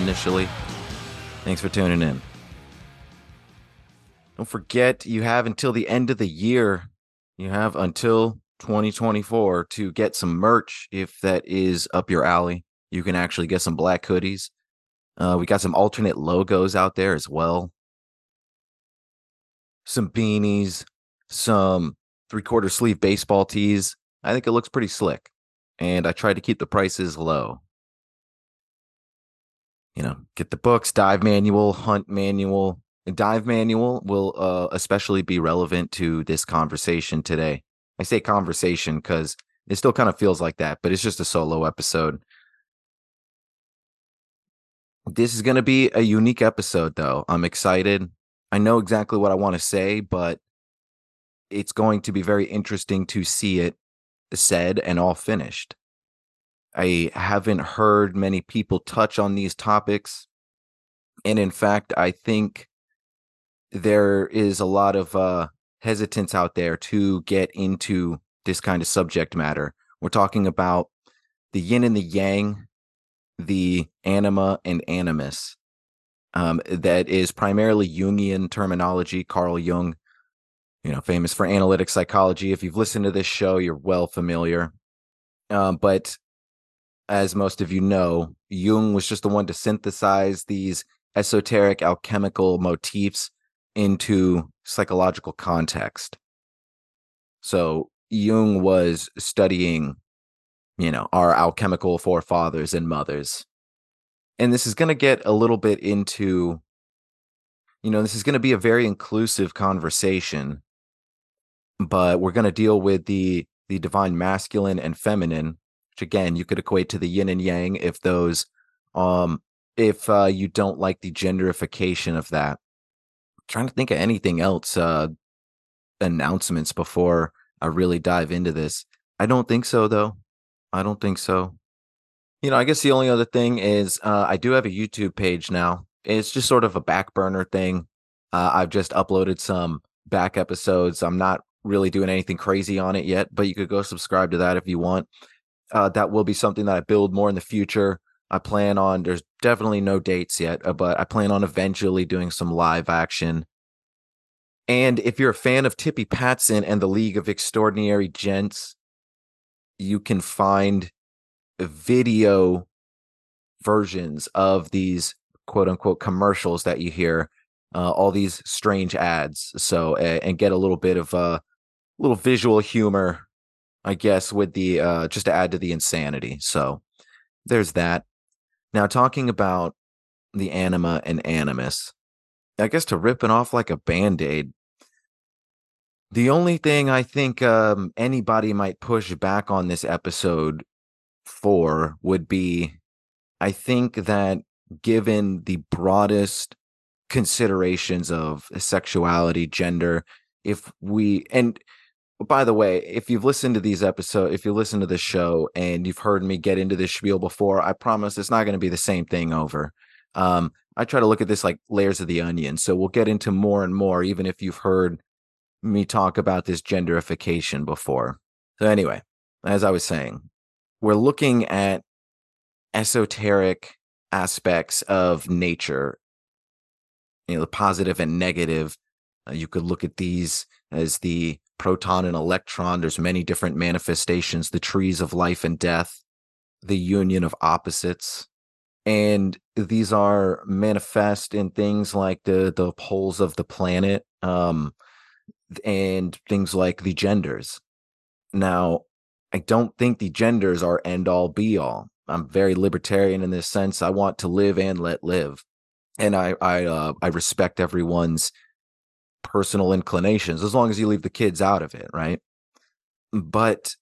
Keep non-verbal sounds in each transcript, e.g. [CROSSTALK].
initially. Thanks for tuning in. Don't forget, you have until the end of the year. You have until 2024 to get some merch if that is up your alley. You can actually get some black hoodies. Uh, we got some alternate logos out there as well. Some beanies, some three quarter sleeve baseball tees. I think it looks pretty slick. And I tried to keep the prices low. You know, get the books, dive manual, hunt manual. Dive manual will uh, especially be relevant to this conversation today. I say conversation because it still kind of feels like that, but it's just a solo episode. This is going to be a unique episode, though. I'm excited. I know exactly what I want to say, but it's going to be very interesting to see it said and all finished. I haven't heard many people touch on these topics. And in fact, I think there is a lot of uh, hesitance out there to get into this kind of subject matter. We're talking about the yin and the yang, the anima and animus. Um, that is primarily Jungian terminology. Carl Jung you know, famous for analytic psychology. If you've listened to this show, you're well familiar. Um, but as most of you know, Jung was just the one to synthesize these esoteric alchemical motifs into psychological context. So Jung was studying, you know, our alchemical forefathers and mothers. And this is going to get a little bit into, you know, this is going to be a very inclusive conversation but we're going to deal with the the divine masculine and feminine which again you could equate to the yin and yang if those um if uh you don't like the genderification of that. I'm trying to think of anything else uh announcements before i really dive into this. I don't think so though. I don't think so. You know i guess the only other thing is uh i do have a youtube page now. It's just sort of a back burner thing. Uh, i've just uploaded some back episodes. I'm not really doing anything crazy on it yet, but you could go subscribe to that if you want. Uh, that will be something that I build more in the future. I plan on, there's definitely no dates yet, uh, but I plan on eventually doing some live action. And if you're a fan of Tippy Patson and the League of Extraordinary Gents, you can find video versions of these quote unquote commercials that you hear, uh, all these strange ads. So, and get a little bit of uh, little visual humor, I guess, with the uh, just to add to the insanity. So there's that. Now talking about the anima and animus, I guess to rip it off like a band-aid. The only thing I think um, anybody might push back on this episode for would be I think that given the broadest considerations of sexuality, gender, if we and by the way, if you've listened to these episodes, if you listen to this show and you've heard me get into this spiel before, I promise it's not going to be the same thing over. Um, I try to look at this like layers of the onion. So we'll get into more and more, even if you've heard me talk about this genderification before. So, anyway, as I was saying, we're looking at esoteric aspects of nature, you know, the positive and negative. Uh, you could look at these as the proton and electron. There's many different manifestations, the trees of life and death, the union of opposites. And these are manifest in things like the the poles of the planet, um, and things like the genders. Now, I don't think the genders are end all be all. I'm very libertarian in this sense. I want to live and let live, and I I uh, I respect everyone's personal inclinations as long as you leave the kids out of it, right? But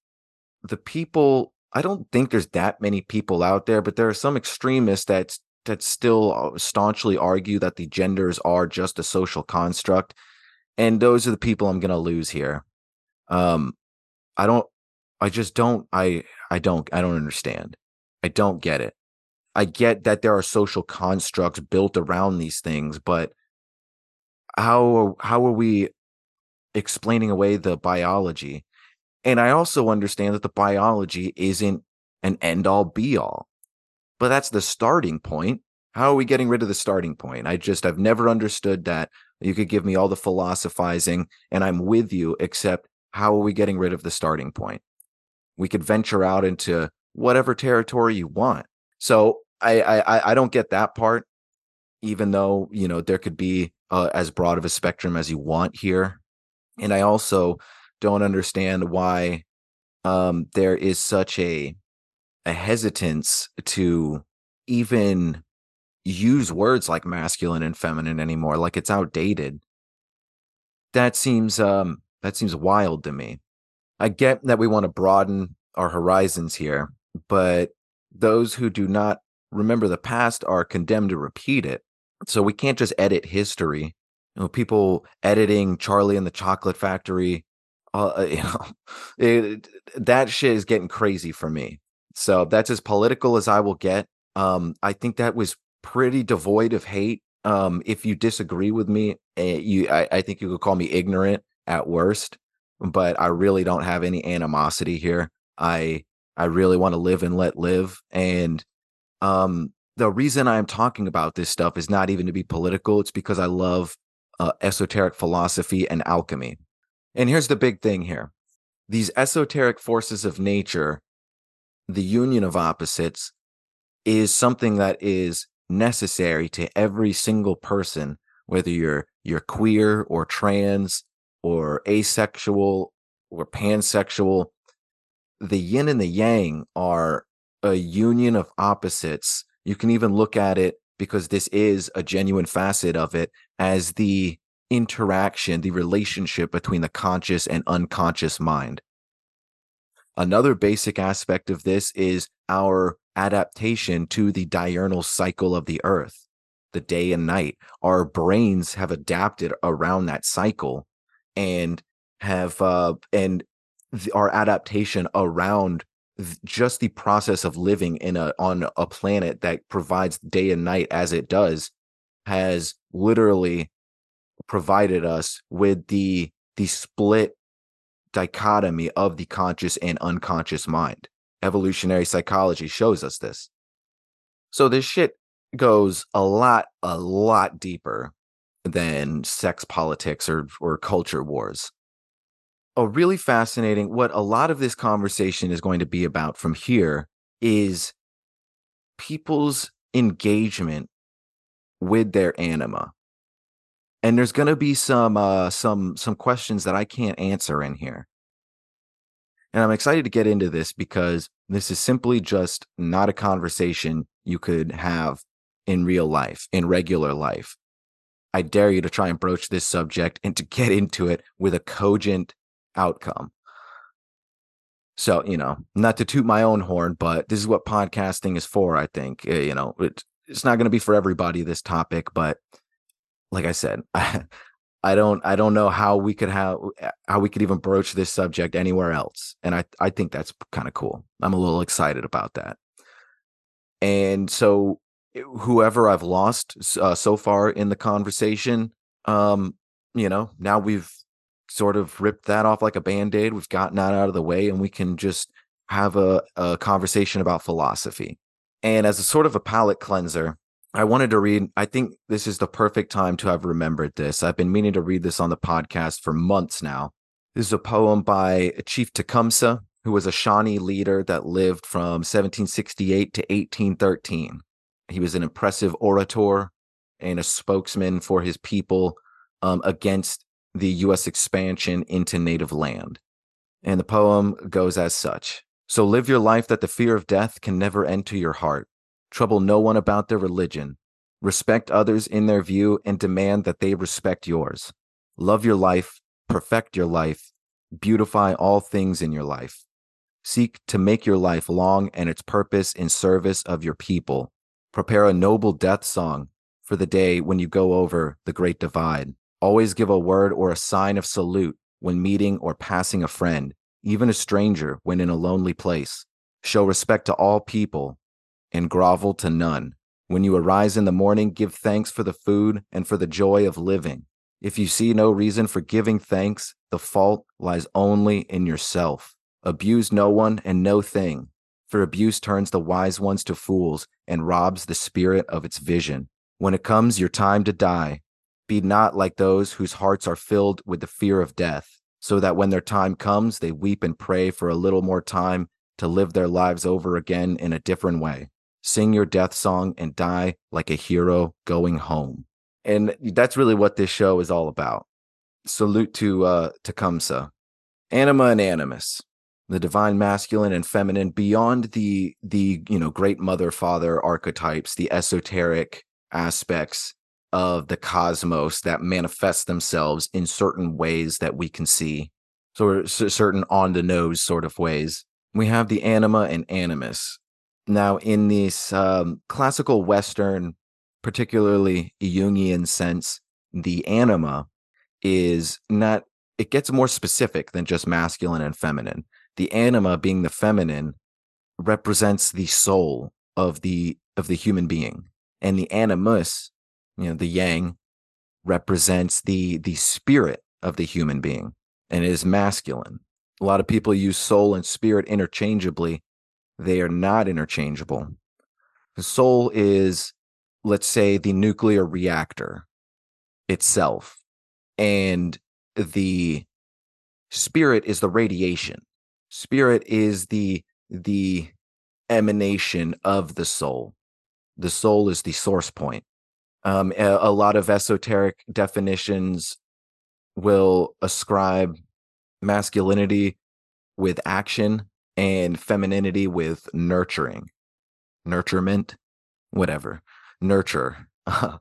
the people, I don't think there's that many people out there, but there are some extremists that that still uh, staunchly argue that the genders are just a social construct, and those are the people I'm going to lose here. Um, I don't, I just don't, I, I don't, I don't understand. I don't get it. I get that there are social constructs built around these things, but how how are we explaining away the biology. And I also understand that the biology isn't an end all be all, but that's the starting point. How are we getting rid of the starting point? I just, I've never understood that. You could give me all the philosophizing and I'm with you, except how are we getting rid of the starting point? We could venture out into whatever territory you want. So I, I, I don't get that part, even though, you know, there could be uh, as broad of a spectrum as you want here. And I also don't understand why um, there is such a a hesitance to even use words like masculine and feminine anymore like it's outdated. That seems um that seems wild to me. I get that we want to broaden our horizons here but those who do not remember the past are condemned to repeat it so we can't just edit history you know people editing charlie and the chocolate factory uh, [LAUGHS] you know it, that shit is getting crazy for me. So that's as political as i will get. Um i think that was pretty devoid of hate. Um if you disagree with me uh, you I, I think you could call me ignorant at worst but i really don't have any animosity here. I i really want to live and let live and um the reason i'm talking about this stuff is not even to be political it's because i love uh, esoteric philosophy and alchemy and here's the big thing here these esoteric forces of nature, the union of opposites, is something that is necessary to every single person, whether you're you're queer or trans or asexual or pansexual. The yin and the yang are a union of opposites. You can even look at it because this is a genuine facet of it as the interaction, the relationship between the conscious and unconscious mind. Another basic aspect of this is our adaptation to the diurnal cycle of the earth, the day and night. Our brains have adapted around that cycle and have, uh, and our adaptation around just the process of living in a on a planet that provides day and night as it does has literally provided us with the the split dichotomy of the conscious and unconscious mind. Evolutionary psychology shows us this. So this shit goes a lot, a lot deeper than sex politics or or culture wars. A really fascinating what a lot of this conversation is going to be about from here is people's engagement with their anima and there's going to be some uh some some questions that I can't answer in here. And I'm excited to get into this because this is simply just not a conversation you could have in real life, in regular life. I dare you to try and broach this subject and to get into it with a cogent outcome. So, you know, not to toot my own horn, but this is what podcasting is for, I think. Eh, you know, it, it's not going to be for everybody, this topic, but like I said, [LAUGHS] I, I don't I don't know how we could have how we could even broach this subject anywhere else, and I I think that's kind of cool. I'm a little excited about that. And so, eh, whoever I've lost uh, so far in the conversation, um, you know, now we've sort of ripped that off like a band-aid. We've gotten that out of the way, and we can just have a, a conversation about philosophy. And as a sort of a palate cleanser, I wanted to read. I think this is the perfect time to have remembered this. I've been meaning to read this on the podcast for months now. This is a poem by Chief Tecumseh, who was a Shawnee leader that lived from 1768 to 1813. He was an impressive orator and a spokesman for his people um, against the U.S. expansion into native land. And the poem goes as such So live your life that the fear of death can never enter your heart Trouble no one about their religion. Respect others in their view and demand that they respect yours. Love your life, perfect your life, beautify all things in your life. Seek to make your life long and its purpose in service of your people. Prepare a noble death song for the day when you go over the great divide. Always give a word or a sign of salute when meeting or passing a friend, even a stranger when in a lonely place. Show respect to all people, and grovel to none. When you arise in the morning, give thanks for the food and for the joy of living. If you see no reason for giving thanks, the fault lies only in yourself. Abuse no one and no thing, for abuse turns the wise ones to fools and robs the spirit of its vision. When it comes your time to die, be not like those whose hearts are filled with the fear of death, so that when their time comes, they weep and pray for a little more time to live their lives over again in a different way. Sing your death song and die like a hero going home. And that's really what this show is all about. Salute to uh Tecumseh. Anima and Animus the divine masculine and feminine beyond the the you know great mother father archetypes the esoteric aspects of the cosmos that manifest themselves in certain ways that we can see so certain on the nose sort of ways. We have the anima and animus. Now in this um, classical western particularly jungian sense the anima is not it gets more specific than just masculine and feminine. The anima being the feminine represents the soul of the of the human being and the animus you know the yang represents the the spirit of the human being and is masculine. A lot of people use soul and spirit interchangeably. They are not interchangeable. The soul is let's say the nuclear reactor itself and the spirit is the radiation. Spirit is the the emanation of the soul. The soul is the source point um, a, a, lot of esoteric definitions will ascribe masculinity with action and femininity with nurturing nurturement whatever nurture [LAUGHS]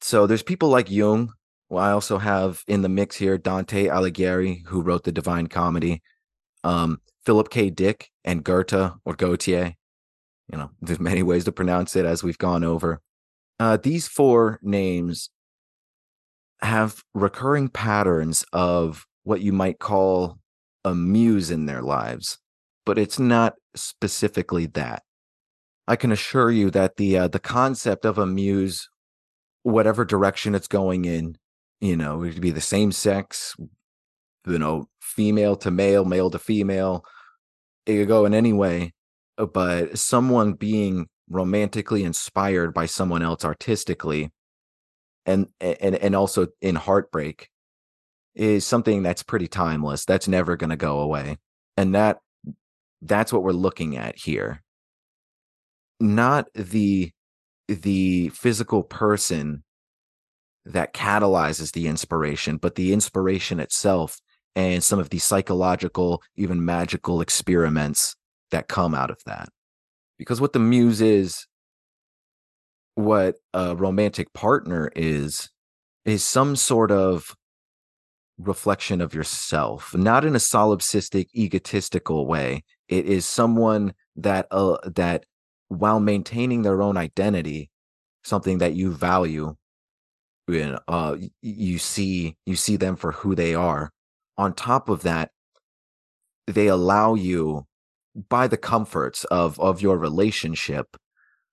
so there's people like jung well, i also have in the mix here dante alighieri who wrote the divine comedy um, Philip K. Dick and Goethe or Gautier. You know, there's many ways to pronounce it as we've gone over. Uh, these four names have recurring patterns of what you might call a muse in their lives, but it's not specifically that. I can assure you that the uh, the concept of a muse, whatever direction it's going in, you know, it could be the same sex, you know, female to male, male to female. It could go in any way, but someone being romantically inspired by someone else artistically and and and also in heartbreak is something that's pretty timeless. That's never going to go away. And that that's what we're looking at here. Not the the physical person that catalyzes the inspiration, but the inspiration itself and some of the psychological, even magical experiments that come out of that. Because what the muse is, what a romantic partner is, is some sort of reflection of yourself, not in a solipsistic, egotistical way. It is someone that uh, that while maintaining their own identity, something that you value, and uh, you see you see them for who they are, on top of that, they allow you by the comforts of of your relationship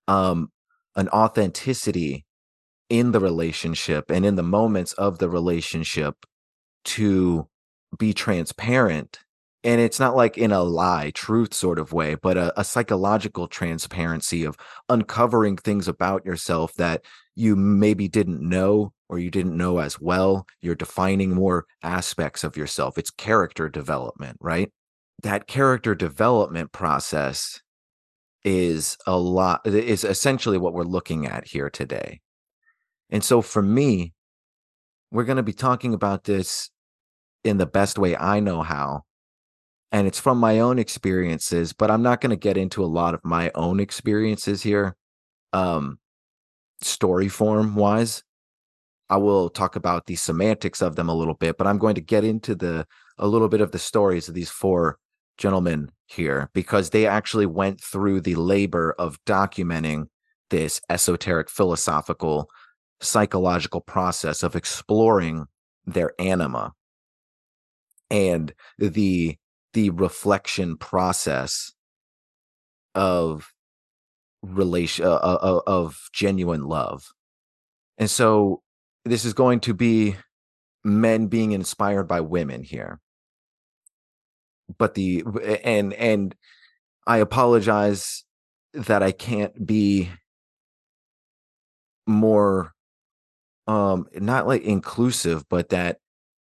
um an authenticity in the relationship and in the moments of the relationship to be transparent and it's not like in a lie truth sort of way but a, a, psychological transparency of uncovering things about yourself that you maybe didn't know or you didn't know as well. You're defining more aspects of yourself. It's character development, right? That character development process is a lot, is essentially what we're looking at here today. And so for me, we're going to be talking about this in the best way I know how. And it's from my own experiences, but I'm not going to get into a lot of my own experiences here, um, story form wise. I will talk about the semantics of them a little bit, but I'm going to get into the a little bit of the stories of these four gentlemen here because they actually went through the labor of documenting this esoteric philosophical psychological process of exploring their anima. And the the reflection process of relation uh, uh, of genuine love. And so this is going to be men being inspired by women here but the and and i apologize that i can't be more um not like inclusive but that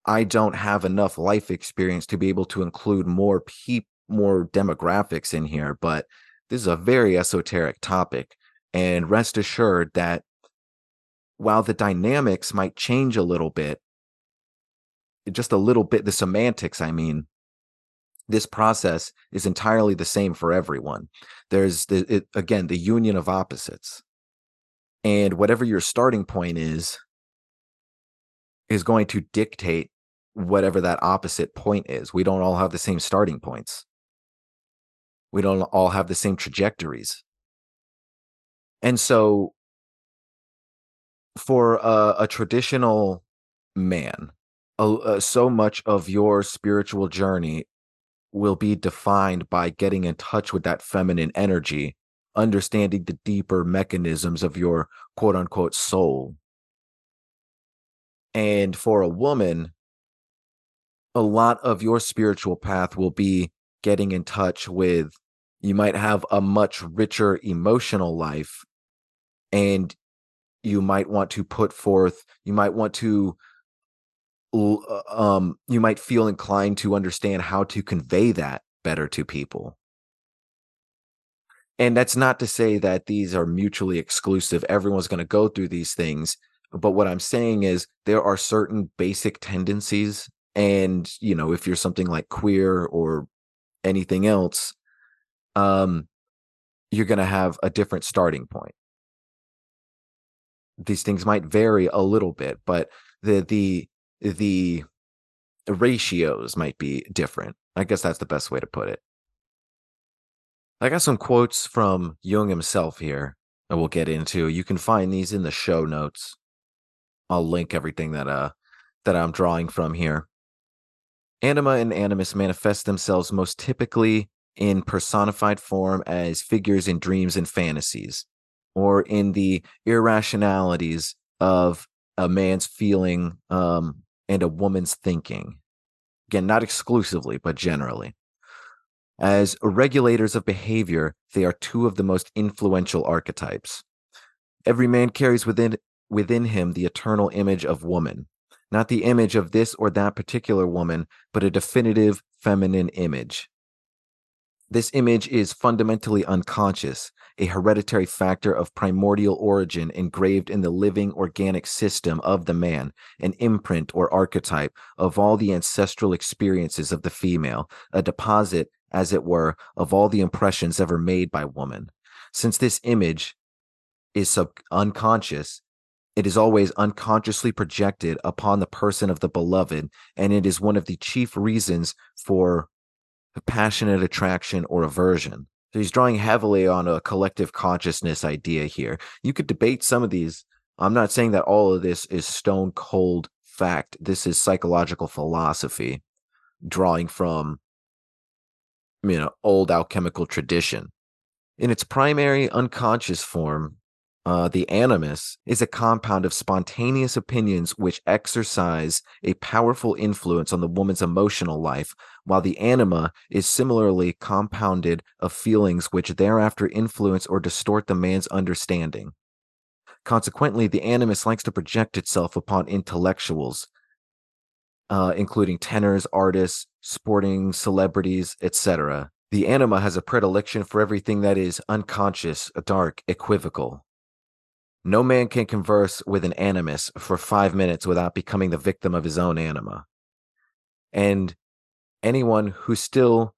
i don't have enough life experience to be able to include more people more demographics in here but this is a very esoteric topic and rest assured that while the dynamics might change a little bit just a little bit the semantics i mean this process is entirely the same for everyone. There's the it, again the union of opposites. And whatever your starting point is is going to dictate whatever that opposite point is. We don't all have the same starting points. We don't all have the same trajectories. And so for a, a traditional man uh, so much of your spiritual journey will be defined by getting in touch with that feminine energy understanding the deeper mechanisms of your quote unquote soul. And for a woman, a lot of your spiritual path will be getting in touch with, you might have a much richer emotional life, and you might want to put forth, you might want to um you might feel inclined to understand how to convey that better to people and that's not to say that these are mutually exclusive. Everyone's going to go through these things. But what I'm saying is there are certain basic tendencies. And, you know, if you're something like queer or anything else, um, you're going to have a different starting point. These things might vary a little bit, but the, the, the ratios might be different. I guess that's the best way to put it. I got some quotes from Jung himself here that we'll get into. You can find these in the show notes. I'll link everything that uh that I'm drawing from here. Anima and animus manifest themselves most typically in personified form as figures in dreams and fantasies, or in the irrationalities of a man's feeling um, and a woman's thinking. Again, not exclusively, but generally. As regulators of behavior, they are two of the most influential archetypes. Every man carries within, within him the eternal image of woman, not the image of this or that particular woman, but a definitive feminine image. This image is fundamentally unconscious, a hereditary factor of primordial origin engraved in the living organic system of the man, an imprint or archetype of all the ancestral experiences of the female, a deposit as it were, of all the impressions ever made by woman. Since this image is sub- unconscious, it is always unconsciously projected upon the person of the beloved, and it is one of the chief reasons for passionate attraction or aversion. So he's drawing heavily on a collective consciousness idea here. You could debate some of these. I'm not saying that all of this is stone cold fact. This is psychological philosophy drawing from you know old alchemical tradition. In its primary unconscious form, uh, the animus is a compound of spontaneous opinions which exercise a powerful influence on the woman's emotional life, while the anima is similarly compounded of feelings which thereafter influence or distort the man's understanding. Consequently, the animus likes to project itself upon intellectuals, uh, including tenors, artists, sporting celebrities, etc. The anima has a predilection for everything that is unconscious, dark, equivocal. No man can converse with an animus for five minutes without becoming the victim of his own anima. And anyone who still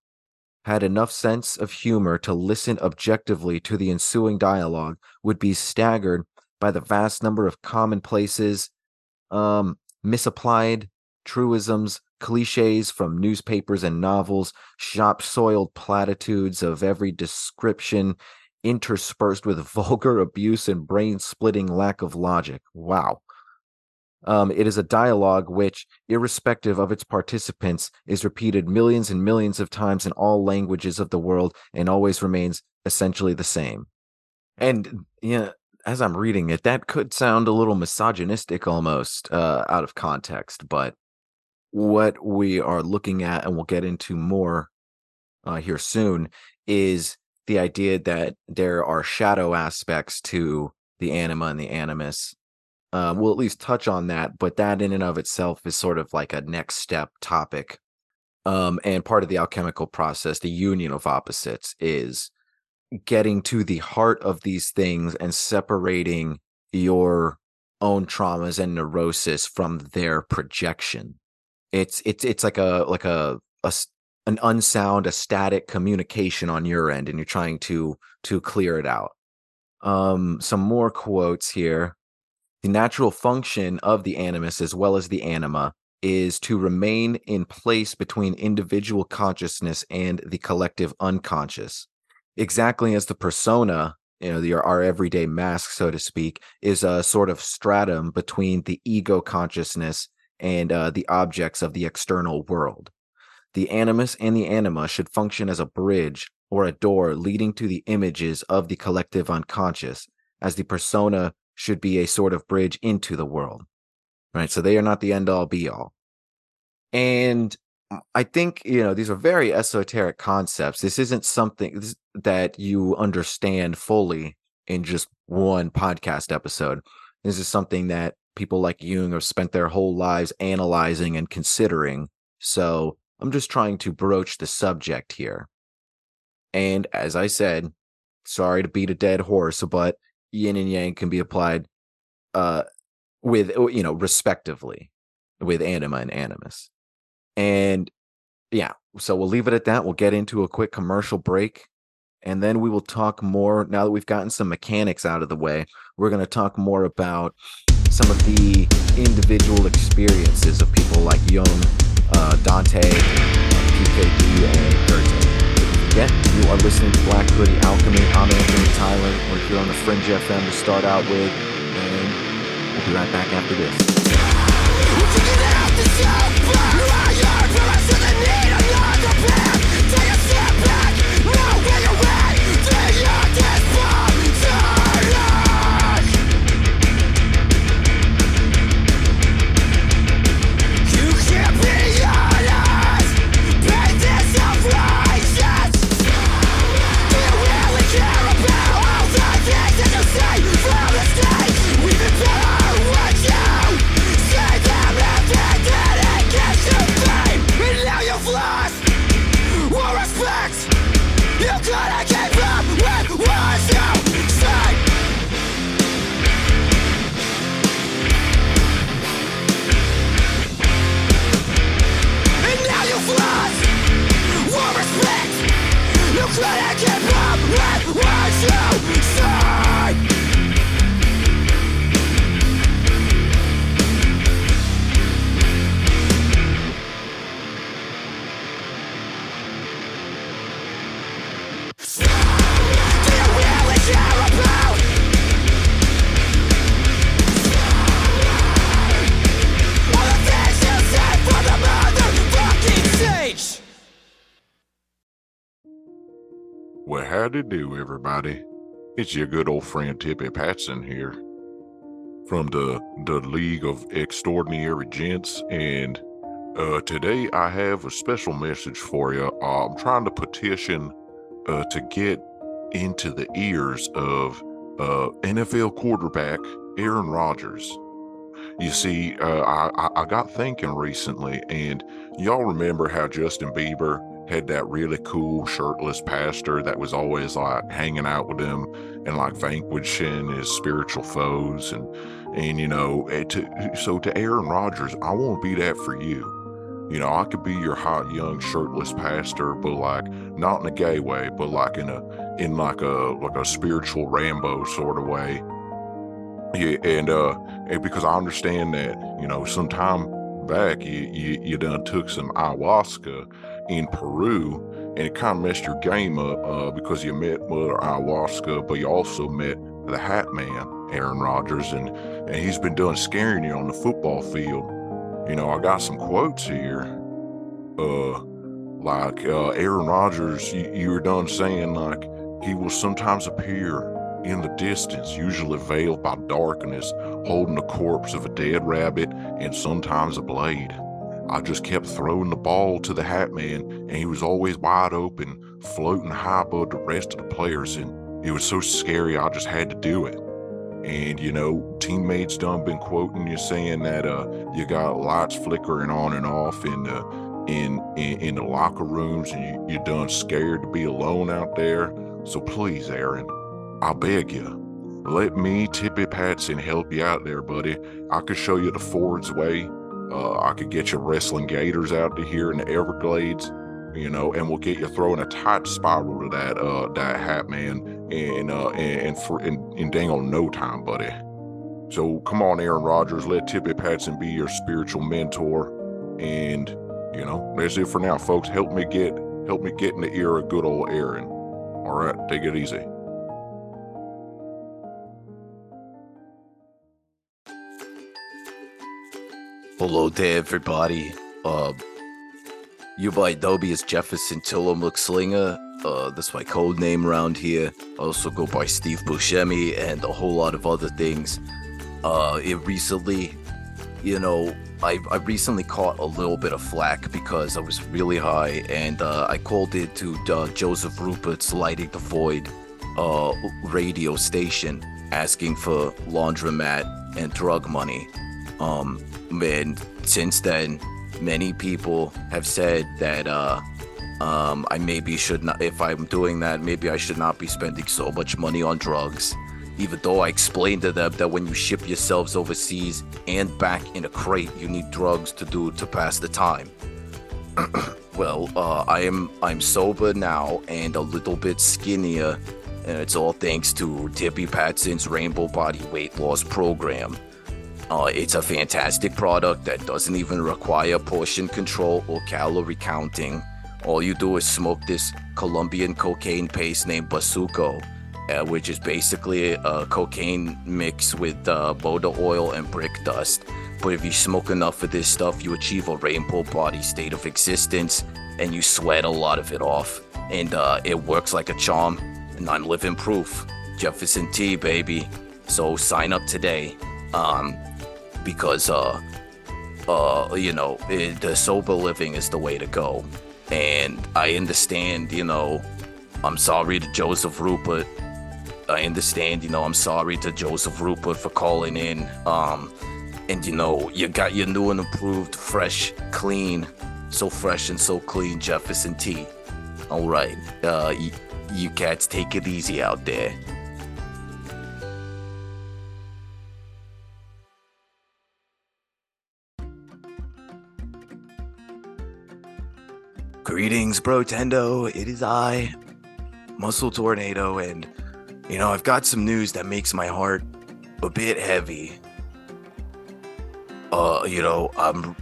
had enough sense of humor to listen objectively to the ensuing dialogue would be staggered by the vast number of commonplaces, um, misapplied truisms, cliches from newspapers and novels, shop soiled platitudes of every description, interspersed with [LAUGHS] vulgar abuse and brain splitting lack of logic. Wow. Um, it is a dialogue which, irrespective of its participants, is repeated millions and millions of times in all languages of the world and always remains essentially the same. And yeah, as I'm reading it, that could sound a little misogynistic almost uh, out of context. But what we are looking at, and we'll get into more uh, here soon, is the idea that there are shadow aspects to the anima and the animus. Uh, we'll at least touch on that, but that in and of itself is sort of like a next step topic. Um, and part of the alchemical process, the union of opposites, is getting to the heart of these things and separating your own traumas and neurosis from their projection. It's it's it's like a like a, a an unsound, a static communication on your end, and you're trying to to clear it out. Um, some more quotes here. The natural function of the animus as well as the anima is to remain in place between individual consciousness and the collective unconscious. Exactly as the persona you know the, our everyday mask so to speak is a sort of stratum between the ego consciousness and uh, the objects of the external world. The animus and the anima should function as a bridge or a door leading to the images of the collective unconscious as the persona should be a sort of bridge into the world right so they are not the end all be all and I think you know these are very esoteric concepts. This isn't something that you understand fully in just one podcast episode. This is something that people like Jung have spent their whole lives analyzing and considering. So I'm just trying to broach the subject here. And as I said, sorry to beat a dead horse, but yin and yang can be applied uh with you know respectively with anima and animus. And yeah, so we'll leave it at that. We'll get into a quick commercial break and then we will talk more. Now that we've gotten some mechanics out of the way, we're going to talk more about some of the individual experiences of people like Jung, uh, Dante, PKD, and. You are listening to Black Hoodie Alchemy. I'm Anthony Tyler. We're here on the Fringe FM to start out with, and we'll be right back after this. Everybody. It's your good old friend Tippy Patson here from the, the League of Extraordinary Gents. And uh, today I have a special message for you. Uh, I'm trying to petition uh, to get into the ears of uh, NFL quarterback Aaron Rodgers. You see, uh, I, I got thinking recently, and y'all remember how Justin Bieber had that really cool shirtless pastor that was always like hanging out with him and like vanquishing his spiritual foes and and you know eh, to so to Aaron Rodgers I won't be that for you. You know I could be your hot young shirtless pastor but like not in a gay way but like in a in like a like a spiritual Rambo sort of way. Yeah and uh and because I understand that you know sometime back you you, you done took some ayahuasca in Peru, and it kind of messed your game up uh, because you met Mother Ayahuasca, but you also met the Hat Man, Aaron Rodgers, and and he's been doing scaring you on the football field. You know, I got some quotes here. Uh, like uh, Aaron Rodgers, you, you were done saying like he will sometimes appear in the distance, usually veiled by darkness, holding the corpse of a dead rabbit and sometimes a blade. I just kept throwing the ball to the Hat Man, and he was always wide open, floating high above the rest of the players, and it was so scary I just had to do it. And you know, teammates done been quoting you saying that uh you got lights flickering on and off in the in in, in the locker rooms, and you, you're done scared to be alone out there. So please, Aaron, I beg you, let me, Tippy Patson, help you out there, buddy. I could show you the Ford's way. Uh, I could get you wrestling gators out to here in the Everglades, you know, and we'll get you throwing a tight spiral to that uh that hat man in uh and, and for dang on no time, buddy. So come on, Aaron Rodgers, let Tippy Patson be your spiritual mentor. And, you know, that's it for now, folks. Help me get help me get in the ear of good old Aaron. All right, take it easy. Hello there, everybody. Uh, you by Dobie is Jefferson Tillamook Slinger. Uh, that's my code name around here. I also go by Steve Buscemi and a whole lot of other things. Uh, it recently, you know, I, I recently caught a little bit of flack because I was really high and uh, I called it to uh, Joseph Rupert's Lighting the Void uh, radio station asking for laundromat and drug money. Um, and since then, many people have said that uh, um, I maybe should not, if I'm doing that, maybe I should not be spending so much money on drugs. Even though I explained to them that when you ship yourselves overseas and back in a crate, you need drugs to do to pass the time. [CLEARS THROAT] well, uh, I am I'm sober now and a little bit skinnier, and it's all thanks to Tippy Patson's Rainbow Body Weight Loss Program. Uh, it's a fantastic product that doesn't even require portion control or calorie counting. All you do is smoke this Colombian cocaine paste named Basuco, uh, which is basically a cocaine mix with uh, boda oil and brick dust. But if you smoke enough of this stuff, you achieve a rainbow body state of existence and you sweat a lot of it off. And uh, it works like a charm. And I'm living proof. Jefferson T, baby. So sign up today. Um, because uh uh you know it, the sober living is the way to go. And i understand you know i'm sorry to joseph rupert. I understand you know i'm sorry to joseph rupert for calling in. Um and you know you got your new and improved fresh clean so fresh and so clean jefferson T all right. Uh you cats take it easy out there Greetings, Brotendo. It is I, Muscle Tornado, and you know, I've got some news that makes my heart a bit heavy. Uh, you know, um,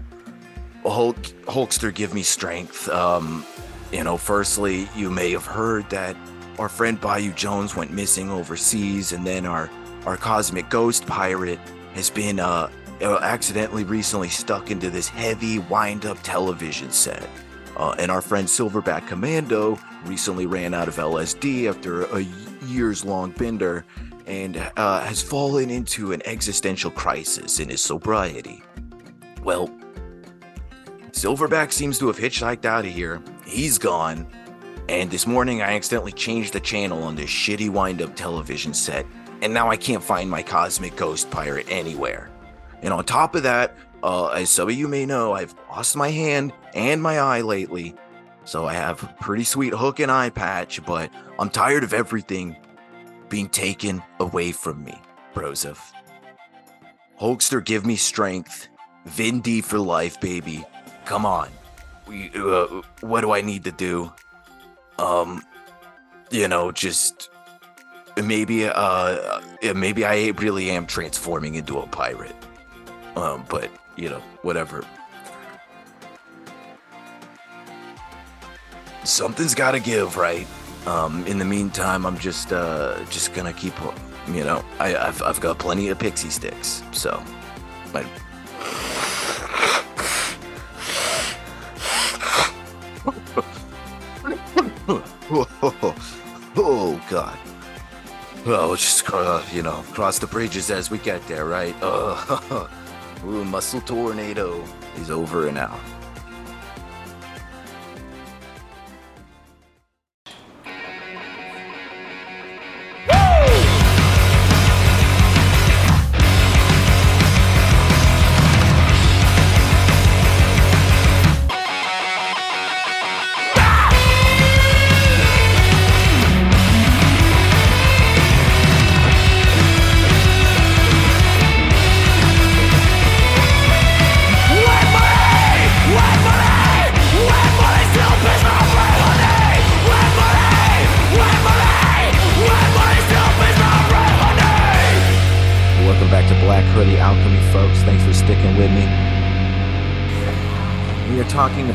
Hulk, Hulkster, give me strength. Um, you know, firstly, you may have heard that our friend Bayou Jones went missing overseas, and then our our cosmic ghost pirate has been uh accidentally recently stuck into this heavy wind-up television set. Uh, and our friend Silverback Commando recently ran out of LSD after a years long bender and uh, has fallen into an existential crisis in his sobriety. Well, Silverback seems to have hitchhiked out of here. He's gone. And this morning I accidentally changed the channel on this shitty wind up television set, and now I can't find my cosmic ghost pirate anywhere. And on top of that, uh, as some of you may know, I've lost my hand and my eye lately. So I have a pretty sweet hook and eye patch, but I'm tired of everything being taken away from me, Broseph. Hulkster, give me strength. Vin D for life, baby. Come on. We, uh, what do I need to do? Um, you know, just maybe, uh, maybe I really am transforming into a pirate. Um, but you know, whatever. Something's got to give, right? Um, in the meantime, I'm just uh, just gonna keep, you know, I, I've I've got plenty of pixie sticks, so I. [LAUGHS] oh, God. Well, we'll just uh, you know cross the bridges as we get there, right? Uh, [LAUGHS] ooh, muscle tornado is over and out.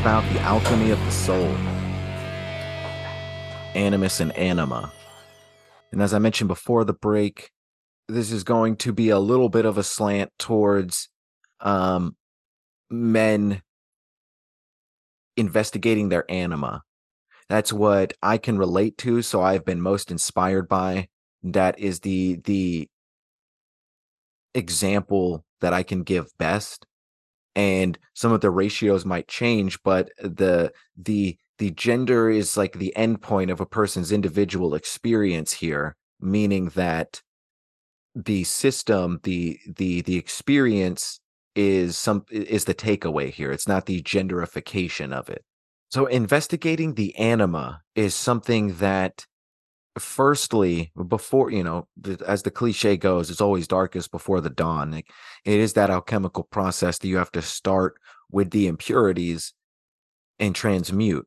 About the alchemy of the soul, animus and anima. And as I mentioned before the break, this is going to be a little bit of a slant towards um, men investigating their anima. That's what I can relate to. So I've been most inspired by. That is the the example that I can give best. And some of the ratios might change, but the the the gender is like the endpoint of a person's individual experience here, meaning that the system, the the the experience is some is the takeaway here. It's not the genderification of it. So investigating the anima is something that firstly before you know as the cliche goes it's always darkest before the dawn it is that alchemical process that you have to start with the impurities and transmute.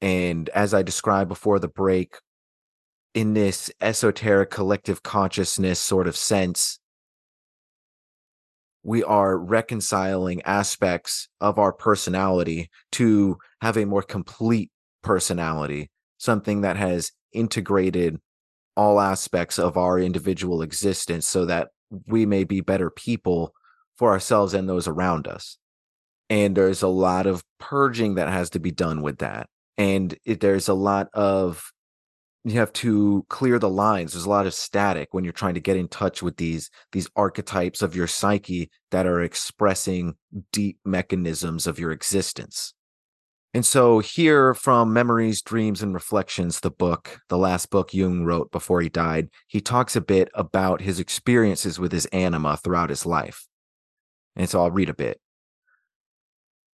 And as i described before the break in this esoteric collective consciousness sort of sense we are reconciling aspects of our personality to have a more complete personality something that has integrated all aspects of our individual existence so that we may be better people for ourselves and those around us. And there's a lot of purging that has to be done with that. And it, there's a lot of, you have to clear the lines. There's a lot of static when you're trying to get in touch with these, these archetypes of your psyche that are expressing deep mechanisms of your existence. And so, here from Memories, Dreams, and Reflections, the book, the last book Jung wrote before he died, he talks a bit about his experiences with his anima throughout his life. And so, I'll read a bit.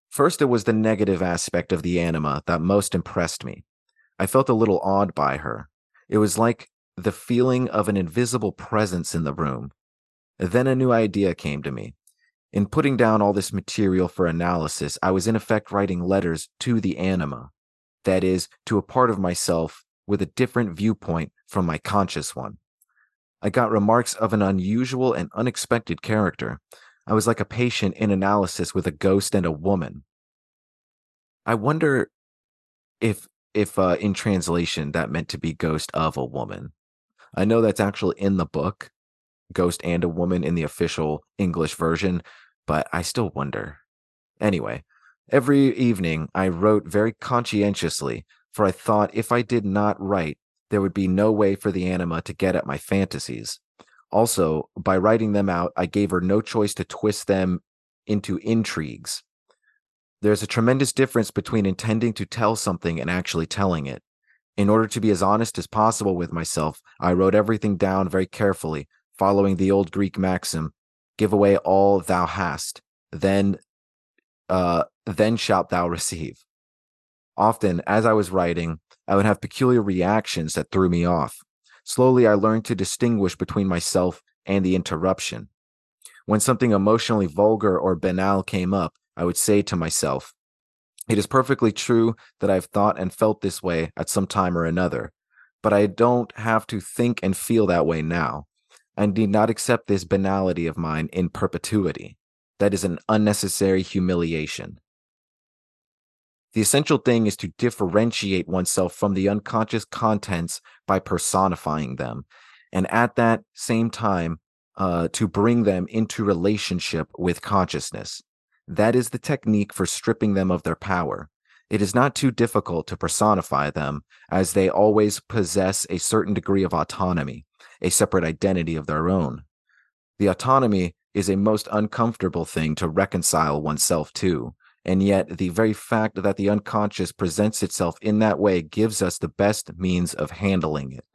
First, it was the negative aspect of the anima that most impressed me. I felt a little awed by her. It was like the feeling of an invisible presence in the room. Then a new idea came to me. In putting down all this material for analysis, I was in effect writing letters to the anima, that is, to a part of myself with a different viewpoint from my conscious one. I got remarks of an unusual and unexpected character. I was like a patient in analysis with a ghost and a woman. I wonder if if uh, in translation that meant to be ghost of a woman. I know that's actually in the book, ghost and a woman in the official English version, but I still wonder. Anyway, every evening I wrote very conscientiously, for I thought if I did not write, there would be no way for the anima to get at my fantasies. Also, by writing them out, I gave her no choice to twist them into intrigues. There's a tremendous difference between intending to tell something and actually telling it. In order to be as honest as possible with myself, I wrote everything down very carefully, following the old Greek maxim give away all thou hast then uh then shalt thou receive. Often as i was writing i would have peculiar reactions that threw me off. Slowly i learned to distinguish between myself and the interruption. When something emotionally vulgar or banal came up i would say to myself it is perfectly true that i've thought and felt this way at some time or another but i don't have to think and feel that way now I need not accept this banality of mine in perpetuity. That is an unnecessary humiliation. The essential thing is to differentiate oneself from the unconscious contents by personifying them, and at that same time, uh, to bring them into relationship with consciousness. That is the technique for stripping them of their power. It is not too difficult to personify them, as they always possess a certain degree of autonomy, a separate identity of their own. The autonomy is a most uncomfortable thing to reconcile oneself to, and yet the very fact that the unconscious presents itself in that way gives us the best means of handling it.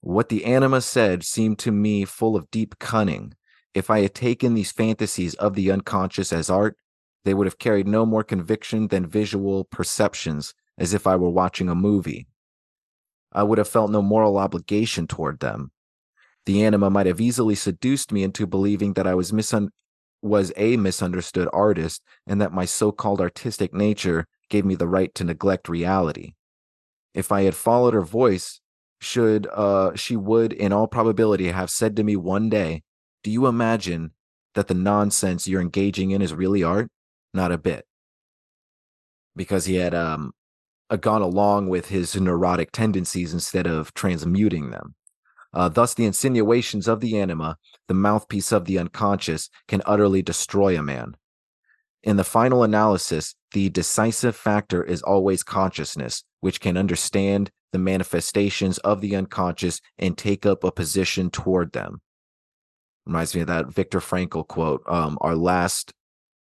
What the anima said seemed to me full of deep cunning. If I had taken these fantasies of the unconscious as art, they would have carried no more conviction than visual perceptions, as if I were watching a movie. I would have felt no moral obligation toward them. The anima might have easily seduced me into believing that I was misun- was a misunderstood artist and that my so-called artistic nature gave me the right to neglect reality. If I had followed her voice, should uh she would in all probability have said to me one day, "Do you imagine that the nonsense you're engaging in is really art?" Not a bit. Because he had um, gone along with his neurotic tendencies instead of transmuting them. Uh, thus, the insinuations of the anima, the mouthpiece of the unconscious, can utterly destroy a man. In the final analysis, the decisive factor is always consciousness, which can understand the manifestations of the unconscious and take up a position toward them. Reminds me of that Viktor Frankl quote um, Our last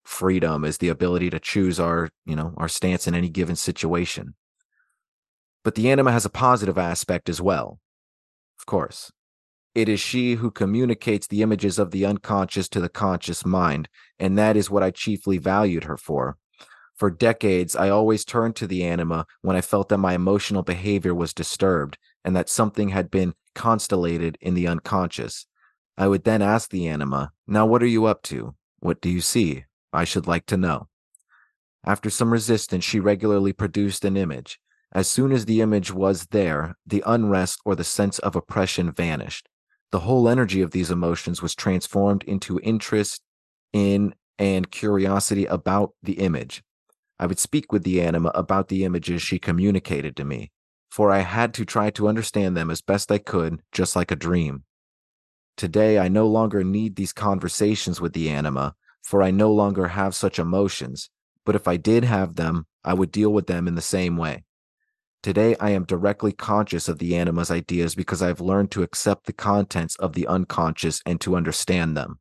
freedom is the ability to choose our, you know, our stance in any given situation. But the anima has a positive aspect as well. Of course. It is she who communicates the images of the unconscious to the conscious mind, and that is what I chiefly valued her for. For decades, I always turned to the anima when I felt that my emotional behavior was disturbed and that something had been constellated in the unconscious. I would then ask the anima, Now what are you up to? What do you see? I should like to know. After some resistance, she regularly produced an image. As soon as the image was there, the unrest or the sense of oppression vanished. The whole energy of these emotions was transformed into interest in and curiosity about the image. I would speak with the anima about the images she communicated to me, for I had to try to understand them as best I could, just like a dream. Today, I no longer need these conversations with the anima, for I no longer have such emotions, but if I did have them, I would deal with them in the same way. Today, I am directly conscious of the anima's ideas because I've learned to accept the contents of the unconscious and to understand them.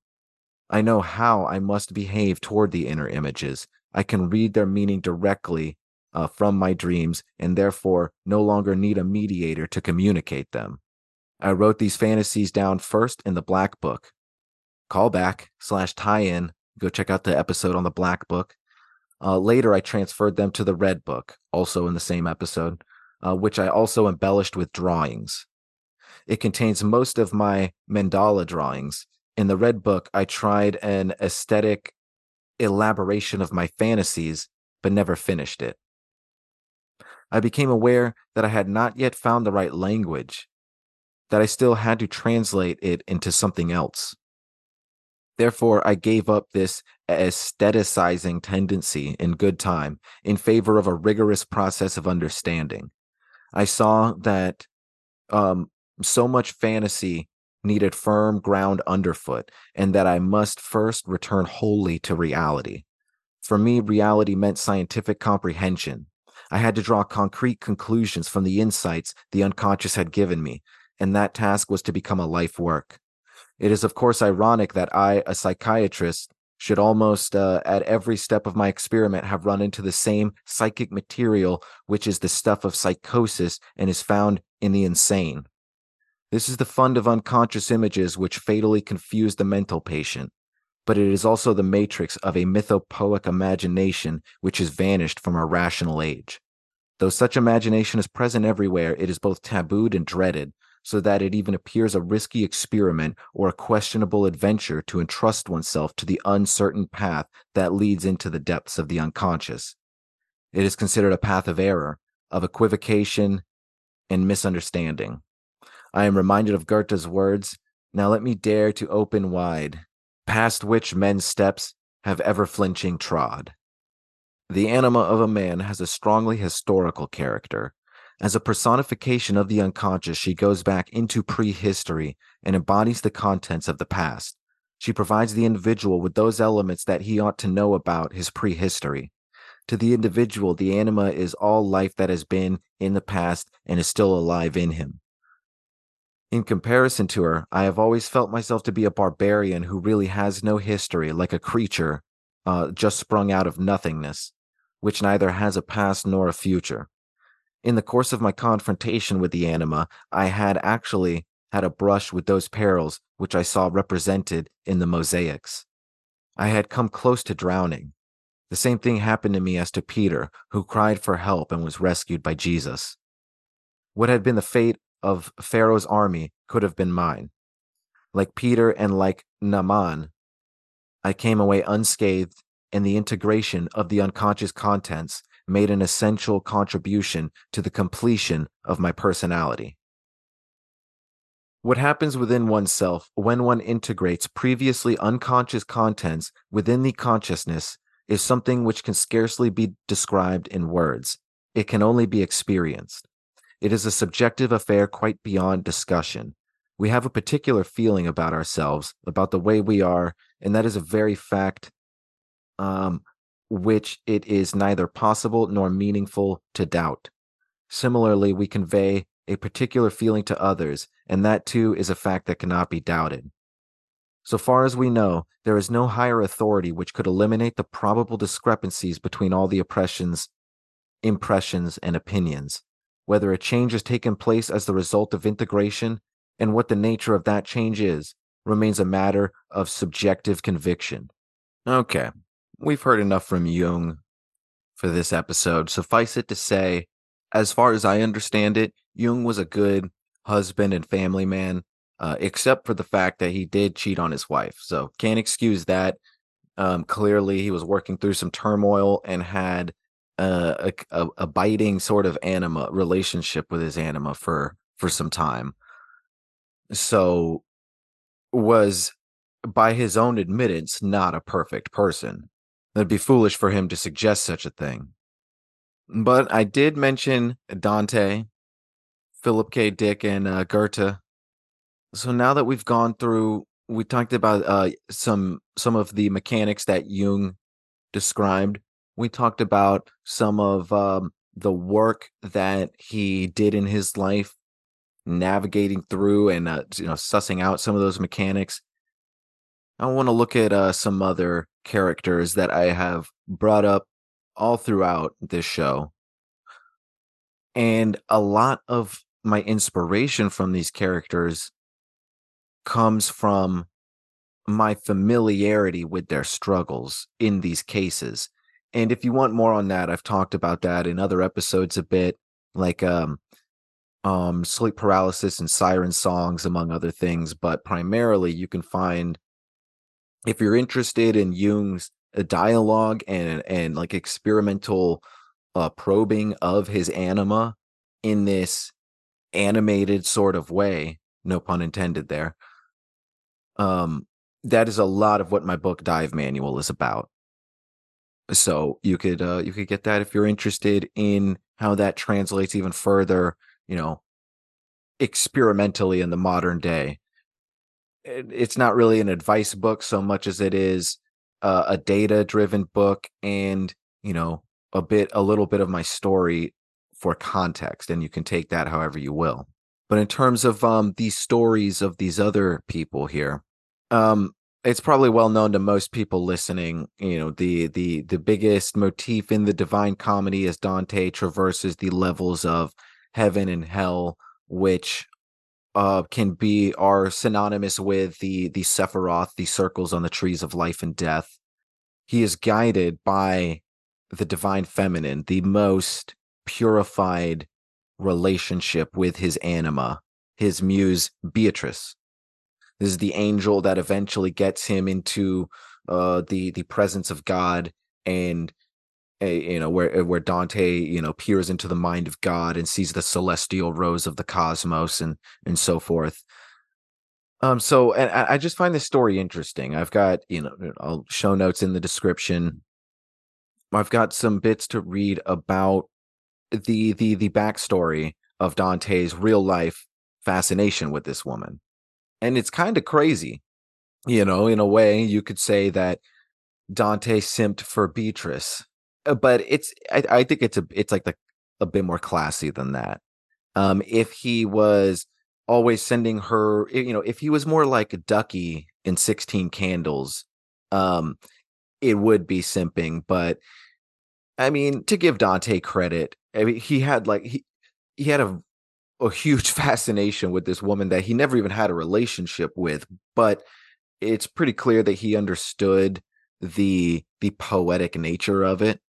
I know how I must behave toward the inner images. I can read their meaning directly uh, from my dreams and therefore no longer need a mediator to communicate them. I wrote these fantasies down first in the Black Book. Call back slash tie in Go check out the episode on the Black Book. Uh, later, I transferred them to the Red Book, also in the same episode, uh, which I also embellished with drawings. It contains most of my mandala drawings. In the Red Book, I tried an aesthetic elaboration of my fantasies, but never finished it. I became aware that I had not yet found the right language, that I still had to translate it into something else. Therefore, I gave up this aestheticizing tendency in good time in favor of a rigorous process of understanding. I saw that um, so much fantasy needed firm ground underfoot, and that I must first return wholly to reality. For me, reality meant scientific comprehension. I had to draw concrete conclusions from the insights the unconscious had given me, and that task was to become a life work. It is, of course, ironic that I, a psychiatrist, should almost uh, at every step of my experiment have run into the same psychic material, which is the stuff of psychosis and is found in the insane. This is the fund of unconscious images which fatally confuse the mental patient, but it is also the matrix of a mythopoeic imagination which has vanished from our rational age. Though such imagination is present everywhere, it is both tabooed and dreaded, so that it even appears a risky experiment or a questionable adventure to entrust oneself to the uncertain path that leads into the depths of the unconscious. It is considered a path of error, of equivocation, and misunderstanding. I am reminded of Goethe's words Now let me dare to open wide, past which men's steps have ever flinching trod. The anima of a man has a strongly historical character, as a personification of the unconscious, she goes back into prehistory and embodies the contents of the past. She provides the individual with those elements that he ought to know about his prehistory. To the individual, the anima is all life that has been in the past and is still alive in him. In comparison to her, I have always felt myself to be a barbarian who really has no history, like a creature uh, just sprung out of nothingness, which neither has a past nor a future. In the course of my confrontation with the anima, I had actually had a brush with those perils which I saw represented in the mosaics. I had come close to drowning. The same thing happened to me as to Peter, who cried for help and was rescued by Jesus. What had been the fate of Pharaoh's army could have been mine. Like Peter and like Naaman, I came away unscathed, and the integration of the unconscious contents made an essential contribution to the completion of my personality. What happens within oneself when one integrates previously unconscious contents within the consciousness is something which can scarcely be described in words. It can only be experienced. It is a subjective affair quite beyond discussion. We have a particular feeling about ourselves, about the way we are, and that is a very fact um, which it is neither possible nor meaningful to doubt. Similarly, we convey a particular feeling to others, and that too is a fact that cannot be doubted. So far as we know, there is no higher authority which could eliminate the probable discrepancies between all the oppressions, impressions, and opinions whether a change has taken place as the result of integration, and what the nature of that change is, remains a matter of subjective conviction. Okay, we've heard enough from Jung for this episode. Suffice it to say, as far as I understand it, Jung was a good husband and family man, uh, except for the fact that he did cheat on his wife. So can't excuse that. Um, clearly, he was working through some turmoil and had a, a, a biting sort of anima relationship with his anima for for some time. So was by his own admittance not a perfect person. It'd be foolish for him to suggest such a thing. But I did mention Dante, Philip K. Dick, and uh, Goethe. So now that we've gone through, we talked about uh, some some of the mechanics that Jung described we talked about some of um, the work that he did in his life, navigating through and uh, you know sussing out some of those mechanics. I want to look at uh, some other characters that I have brought up all throughout this show, and a lot of my inspiration from these characters comes from my familiarity with their struggles in these cases and if you want more on that, I've talked about that in other episodes a bit, like um, um, sleep paralysis and siren songs, among other things. But primarily, you can find if you're interested in Jung's uh, dialogue and and like experimental uh, probing of his anima in this animated sort of way, no pun intended there. Um, that is a lot of what my book Dive Manual is about. So you could uh, you could get that if you're interested in how that translates even further, you know, experimentally in the modern day. It's not really an advice book so much as it is uh, a data driven book and, you know, a bit a little bit of my story for context and you can take that however you will. But in terms of um these stories of these other people here, um it's probably well known to most people listening you know the the the biggest motif in the divine comedy as dante traverses the levels of heaven and hell which uh can be are synonymous with the the sephiroth the circles on the trees of life and death. He is guided by the divine feminine the most purified relationship with his anima his muse beatrice. This is the angel that eventually gets him into uh, the the presence of God and you know where where Dante you know peers into the mind of God and sees the celestial rose of the cosmos and and so forth. Um, so and I, I just find this story interesting. I've got you know I'll show notes in the description. I've got some bits to read about the the the backstory of Dante's real life fascination with this woman and it's kind of crazy you know in a way you could say that dante simped for beatrice but it's I, I think it's a it's like the a bit more classy than that. Um, if he was always sending her, you know, if he was more like a Ducky in Sixteen Candles, um, it would be simping. But I mean, to give Dante credit, I mean, he had like he he had a a huge [LAUGHS] fascination with this woman that he never even had a relationship with, but it's pretty clear that he understood the the poetic nature of it.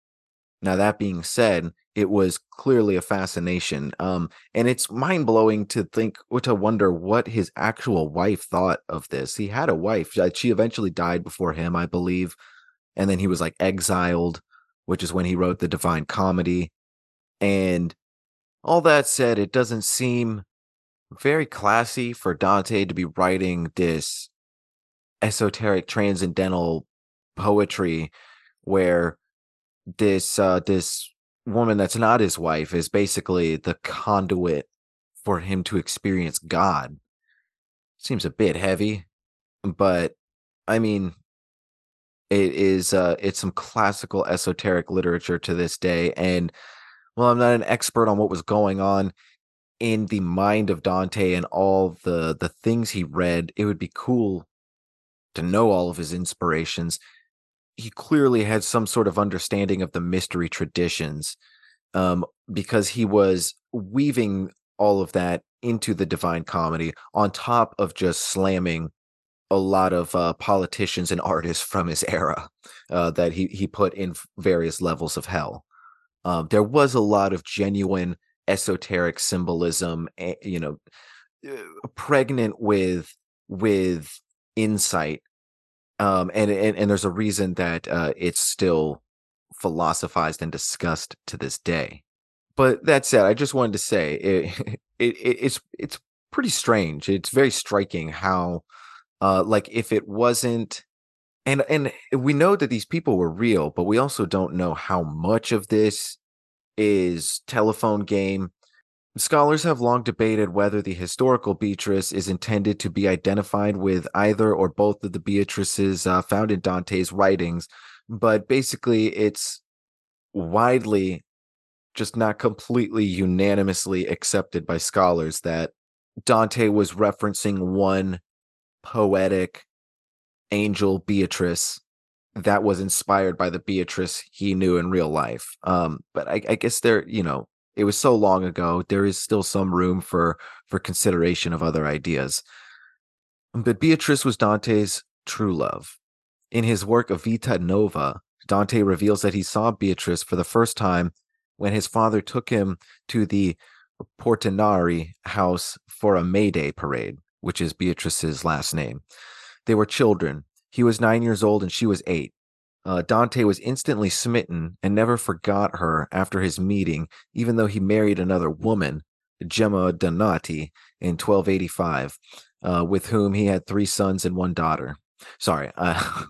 Now that being said, it was clearly a fascination. Um, and it's mind blowing to think or to wonder what his actual wife thought of this. He had a wife; she eventually died before him, I believe, and then he was like exiled, which is when he wrote the Divine Comedy. And all that said, it doesn't seem very classy for Dante to be writing this esoteric transcendental poetry where this uh this woman that's not his wife is basically the conduit for him to experience God. Seems a bit heavy, but I mean it is uh it's some classical esoteric literature to this day and well I'm not an expert on what was going on in the mind of Dante and all the the things he read, it would be cool to know all of his inspirations he clearly had some sort of understanding of the mystery traditions um, because he was weaving all of that into the divine comedy on top of just slamming a lot of uh, politicians and [LAUGHS] artists from his era uh, that he he put in various levels of hell. Um, there was a lot of genuine esoteric symbolism, eh, you know, uh, pregnant with with insight um, and, and and there's a reason that uh, it's still philosophized and discussed to this day. But that said, I just wanted to say it, [LAUGHS] it, it it's it's pretty strange. It's very striking how, uh, like if it wasn't, and and we know that these people were real, but we also don't know how much of this is telephone game Scholars have long debated whether the historical Beatrice is intended to be identified with either or both of the Beatrices uh, found in Dante's writings, but basically it's widely, just not completely unanimously accepted by scholars that Dante was referencing one poetic angel Beatrice that was inspired by the Beatrice he knew in real life. Um, but I, I guess there, you know, it was so long ago there is still some room for for consideration of other ideas. But beatrice was dante's true love. In his work of vita nova dante reveals that he saw beatrice for the first time when his father took him to the portinari house for a may day parade which is beatrice's last name. They were children. He was nine years old and she was eight uh, Dante was instantly smitten and never forgot her after his meeting, even though he married another woman, Gemma Donati, in 1285, uh, with whom he had three sons and one daughter. Sorry, [LAUGHS] uh,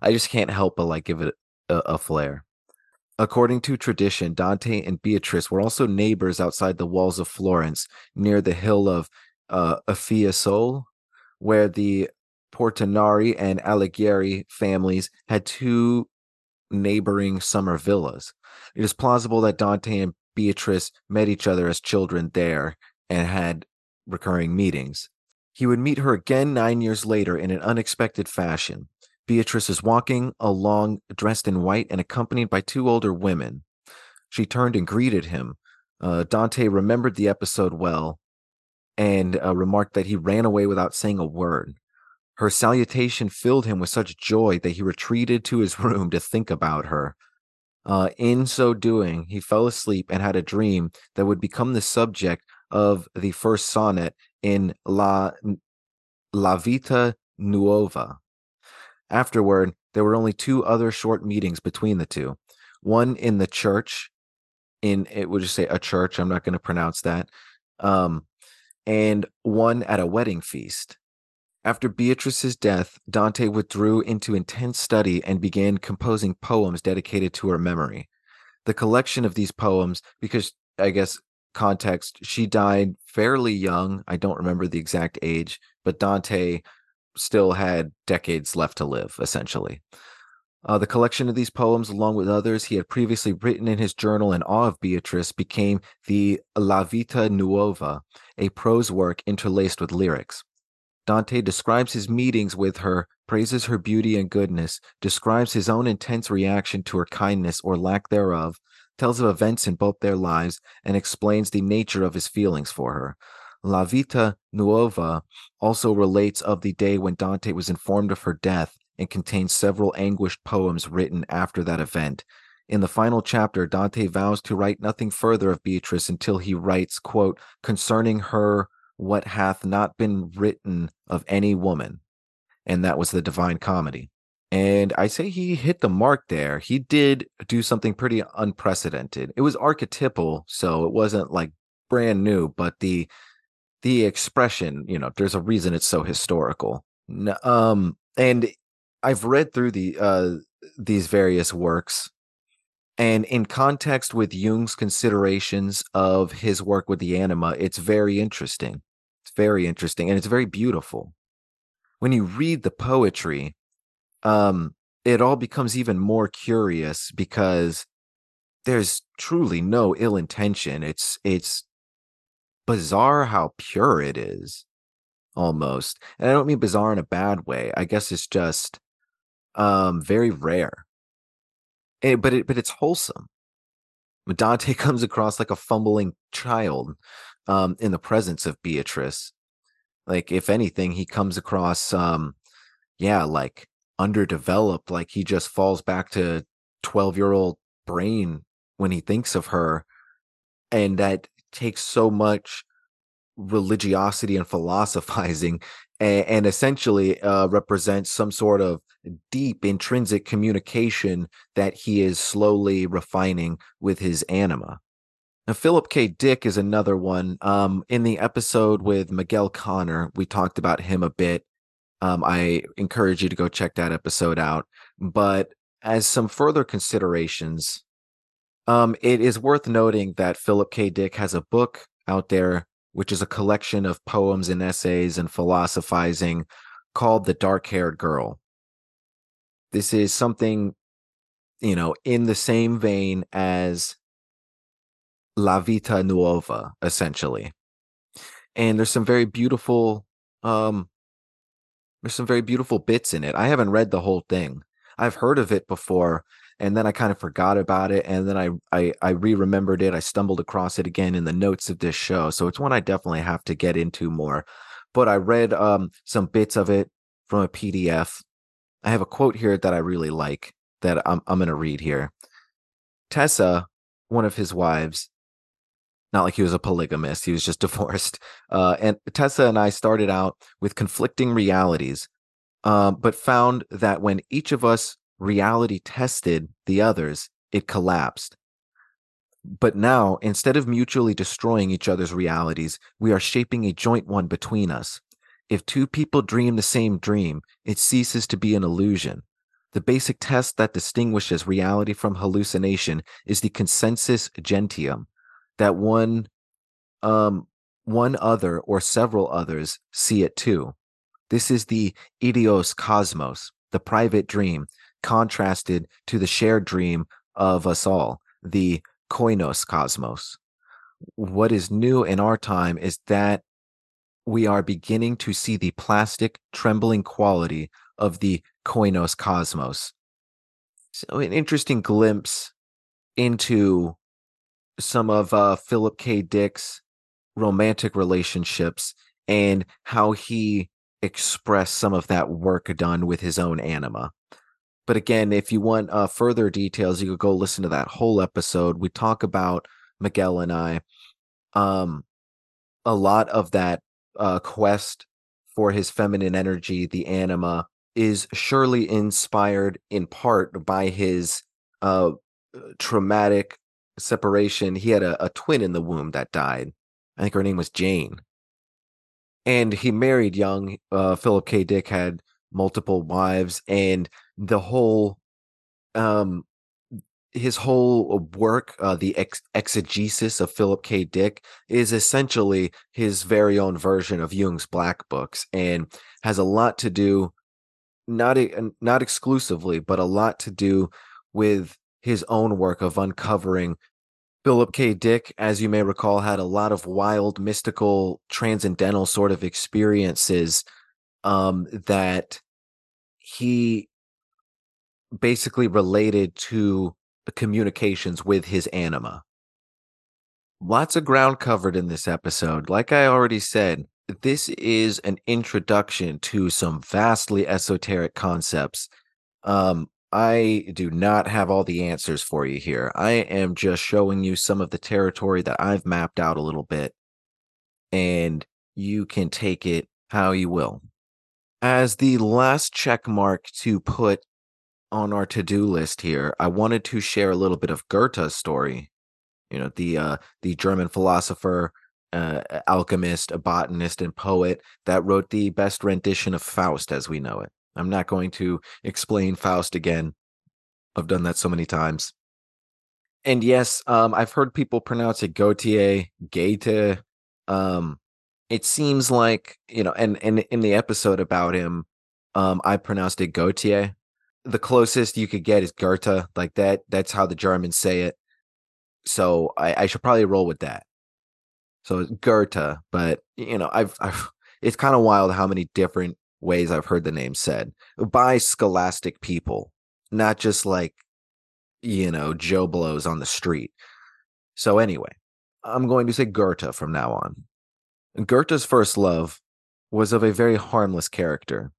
I just can't help but like give it a, a flair. According to tradition, Dante and Beatrice were also neighbors outside the walls of Florence, near the hill of uh, Fiesole, where the Portinari and Alighieri families had two neighboring summer villas. It is plausible that Dante and Beatrice met each other as children there and had recurring meetings. He would meet her again nine years later in an unexpected fashion. Beatrice is walking along dressed in white and accompanied by two older women. She turned and greeted him. Uh, Dante remembered the episode well and uh, remarked that he ran away without saying a word. Her salutation filled him with such joy that he retreated to his [LAUGHS] room to think about her. Uh, in so doing, he fell asleep and had a dream that would become the subject of the first sonnet in La, La Vita Nuova. Afterward, there were only two other short meetings between the two one in the church, in it would just say a church, I'm not going to pronounce that, um, and one at a wedding feast. After Beatrice's death, Dante withdrew into intense study and began composing poems dedicated to her memory. The collection of these poems, because I guess context, she died fairly young. I don't remember the exact age, but Dante still had decades left to live, essentially. Uh, the collection of these poems, along with others he had previously written in his journal in awe of Beatrice, became the La Vita Nuova, a prose work interlaced with lyrics. Dante describes his meetings with her, praises her beauty and goodness, describes his own intense reaction to her kindness or lack thereof, tells of events in both their lives, and explains the nature of his feelings for her. La Vita Nuova also relates of the day when Dante was informed of her death and contains several anguished poems written after that event. In the final chapter, Dante vows to write nothing further of Beatrice until he writes, quote, concerning her what hath not been written of any woman. And that was the Divine Comedy. And I say he hit the mark there. He did do something pretty unprecedented. It was archetypal, so it wasn't like brand new, but the the expression, you know, there's a reason it's so historical. Um, and I've read through the uh these various works and in context with Jung's considerations of his work with the anima, it's very interesting. Very interesting and it's very beautiful. When you read the poetry, um, it all becomes even more curious because there's truly no ill intention. It's it's bizarre how pure it is, almost. And I don't mean bizarre in a bad way. I guess it's just um very rare and, eh, but it but it's wholesome. Dante [LAUGHS] comes across like a fumbling child um, in the presence of Beatrice. Like, if anything, he comes across, um, yeah, like underdeveloped. Like he just falls back to twelve year old brain when he thinks of her, and that takes so much religiosity and philosophizing [LAUGHS] and, and essentially uh, represents some sort of deep intrinsic communication that he is slowly refining with his anima. Now, Philip K. Dick is another one. Um, in the episode with Miguel Conner, we talked about him a bit. Um, I encourage you to go check that episode out. But as some further considerations, um, it is worth noting that Philip K. Dick has a book out there which is a collection of poems and essays and philosophizing called The Dark Haired Girl. This is something, you know, in the same vein as La Vita Nuova, essentially. And there's some very beautiful, um, there's some very beautiful bits in it. I haven't read the whole thing. I've heard of it before, and then I kind of forgot about it, and then I I, I re-remembered it. I stumbled across it again in the notes of this show, so it's one I definitely have to get into more. But I read um, some bits of it from a PDF. I have a quote here that I really like that I'm I'm to read here. Tessa, one of his wives, not like he was a polygamist, he was just [LAUGHS] divorced. Uh, and Tessa and I started out with conflicting realities, uh, but found that when each of us reality tested the others, it collapsed. But now, instead of mutually destroying each other's realities, we are shaping a joint one between us. If two people dream the same dream, it ceases to be an illusion. The basic test that distinguishes reality from hallucination is the consensus gentium, that one, um, one other or several others see it too. This is the idios cosmos, the private dream, contrasted to the shared dream of us all, the koinos cosmos. What is new in our time is that we are beginning to see the plastic, trembling quality of the koinos cosmos. So, an interesting glimpse into some of uh, Philip K. Dick's romantic relationships and how he expressed some of that work done with his own anima. But again, if you want uh, further details, you could go listen to that whole episode. We talk about Miguel and I. Um, a lot of that uh, quest for his feminine energy, the anima, is surely inspired in part by his uh, traumatic separation. He had a, a twin in the womb that died. I think her name was Jane. And he married young. Uh, Philip K. Dick had multiple wives, and the whole um his whole work, uh, the ex- exegesis of Philip K. Dick, is essentially his very own version of Jung's Black Books and has a lot to do not not exclusively, but a lot to do with his own work of uncovering Philip K. Dick, as you may recall, had a lot of wild, mystical, transcendental sort of experiences um, that he basically related to the communications with his anima. Lots of ground covered in this episode. Like I already said, this is an introduction to some vastly esoteric concepts. Um, I do not have all the answers for you here. I am just showing you some of the territory that I've mapped out a little bit, and you can take it how you will. As the last check mark to put on our to-do list here, I wanted to share a little bit of Goethe's story. You know, the uh, the German philosopher, uh, alchemist, botanist, and poet that wrote the best rendition of Faust as we know it. I'm not going to explain Faust again. I've done that so many times. And yes, um, I've heard people pronounce it Gautier, Gaete. Um, it seems like you know, and and in the episode about him, um, I pronounced it Gautier. The closest you could get is Goethe, like that. That's how the Germans say it. So I, I should probably roll with that. So Goethe, but you know, I've, I've [LAUGHS] it's kind of wild how many different ways I've heard the name said by scholastic people, not just like, you know, Joe Blows on the street. So, anyway, I'm going to say Goethe from now on. Goethe's first love was of a very harmless character.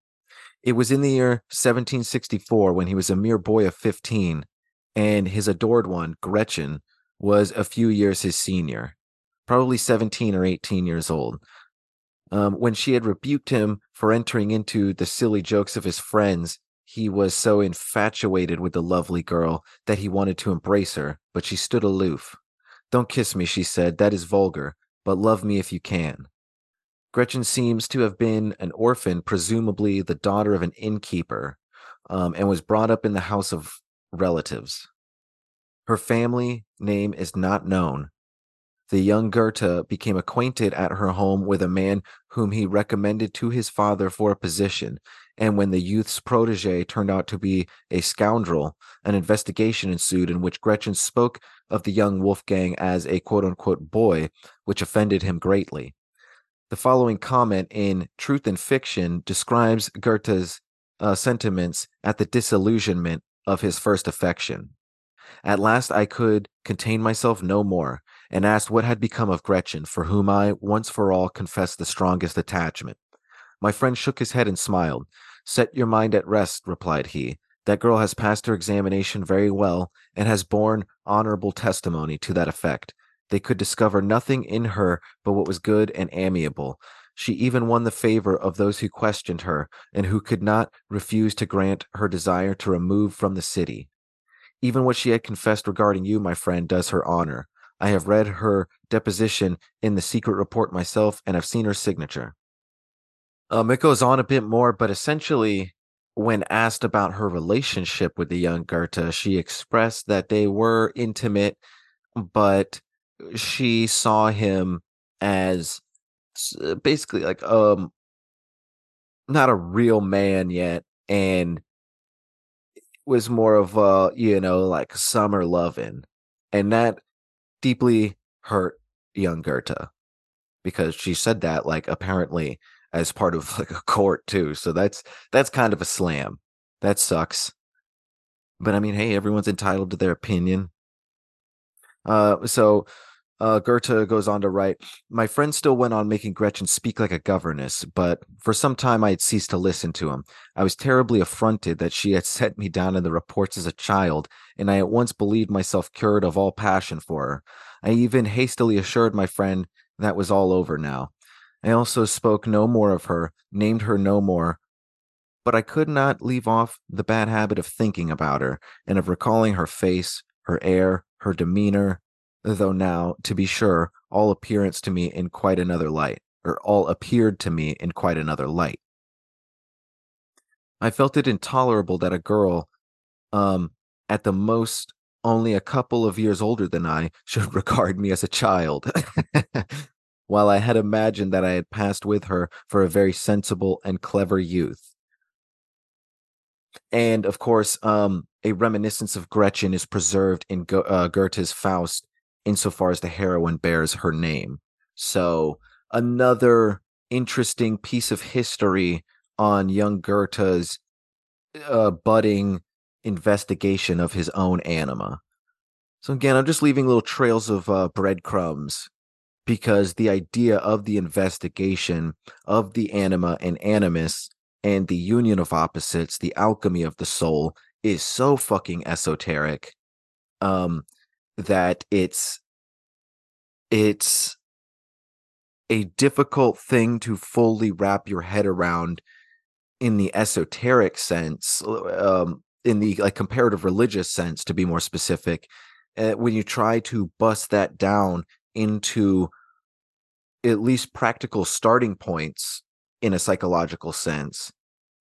It was in the year 1764 when he was a mere boy of 15, and his adored one, Gretchen, was a few years his senior, probably 17 or 18 years old um, when she had rebuked him for entering into the silly jokes of his friends, he was so infatuated with the lovely girl that he wanted to embrace her, but she stood aloof. Don't kiss me, she said, that is vulgar, but love me if you can. Gretchen seems to have been an orphan, presumably the daughter of an innkeeper, um, and was brought up in the house of relatives. Her family name is not known, the young Goethe became acquainted at her home with a man whom he recommended to his father for a position. And when the youth's protege turned out to be a scoundrel, an investigation ensued in which Gretchen spoke of the young Wolfgang as a quote unquote boy, which offended him greatly. The following comment in Truth and Fiction describes Goethe's uh, sentiments at the disillusionment of his first affection. At last I could contain myself no more and asked what had become of Gretchen, for whom I, once for all, confessed the strongest attachment. My friend shook his head and smiled. Set your mind at rest, replied he. That girl has passed her examination very well and has borne honorable testimony to that effect. They could discover nothing in her but what was good and amiable. She even won the favor of those who questioned her, and who could not refuse to grant her desire to remove from the city. Even what she had confessed regarding you, my friend, does her honor. I have read her deposition in the secret report myself and have seen her signature. Um, it goes on a bit more, but essentially, when asked about her relationship with the young Goethe, she expressed that they were intimate, but she saw him as basically like um not a real man yet and was more of a you know like summer loving and that deeply hurt young Goethe because she said that like apparently as part of [LAUGHS] like a court too. So that's that's kind of a slam. That sucks. But I mean, hey, everyone's entitled to their opinion. Uh so uh, Goethe goes on to write, My friend still went on making Gretchen speak like a governess, but for some time I had ceased to listen to him. I was terribly affronted that she had [LAUGHS] set me down in the reports as a child, and I at once believed myself cured of all passion for her. I even hastily assured my friend that was all over now. I also spoke no more of her, named her no more, but I could not leave off the bad habit of thinking about her and of recalling her face, her air, her demeanor, though now, to be sure, all appearance to me in quite another light, or all appeared to me in quite another light. I felt it intolerable that a girl, um, at the most only a couple of years older than I, [LAUGHS] should regard me as a child. [LAUGHS] While I had imagined that I had passed with her for a very sensible and clever youth. and of course, um, a reminiscence of Gretchen is preserved in Go- uh, Goethe's Faust insofar as the heroine bears her name. So, another interesting piece of history on young Goethe's uh, budding investigation of his own anima. So, again, I'm just leaving little trails of uh, breadcrumbs because the idea of the investigation of the anima and animus and the union of opposites, the alchemy of the soul, is so fucking esoteric um, that it's it's a difficult thing to fully wrap your head around in the esoteric sense um, in the like comparative religious sense to be more specific uh, when you try to bust that down into at least practical starting points in a psychological sense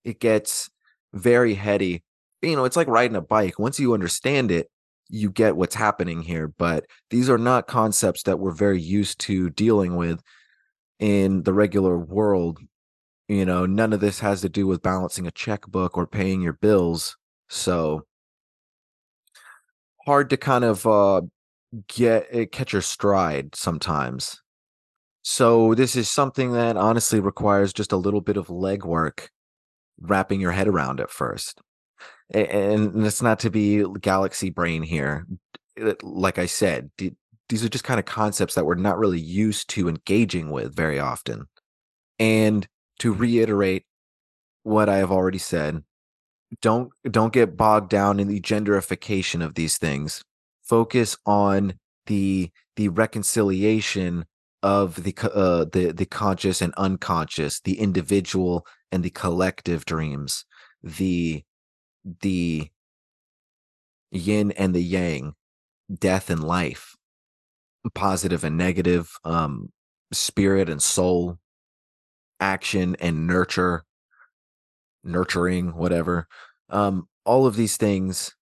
it gets very heady. You know it's like riding a bike. Once you understand it you get what's happening here but these are not concepts that we're very used to dealing with in the regular world. You know none of this has to do with balancing a checkbook or paying your bills so hard to kind of uh get eh, catch your stride sometimes. So this is something that honestly requires just a little bit of legwork wrapping your head around at first and it's not to be galaxy brain here eh, like i said these are just kind of concepts that we're not really used to engaging with very often. And to reiterate what i have already said don't don't get bogged down in the genderification of these things. Focus on the the reconciliation of the uh, the the conscious and unconscious the individual and the collective dreams. The the yin and the yang death and life positive and negative um spirit and soul action and nurture nurturing whatever um all of these things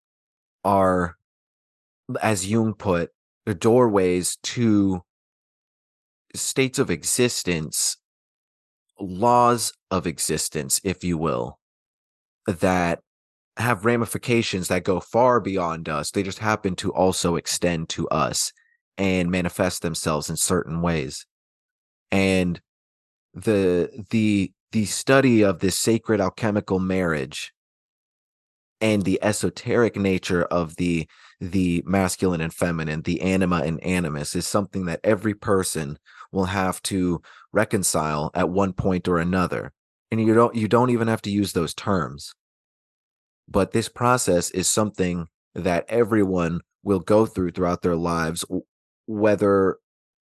are as jung put the doorways to states of existence laws of existence if you will that have ramifications that go far beyond us they just happen to also extend to us and manifest themselves in certain ways. And the the the study of this sacred alchemical marriage and the esoteric nature of the the masculine and feminine the anima and animus is something that every person will have to reconcile at one point or another. And you don't you don't even have to use those terms but this process is something that everyone will go through throughout their lives whether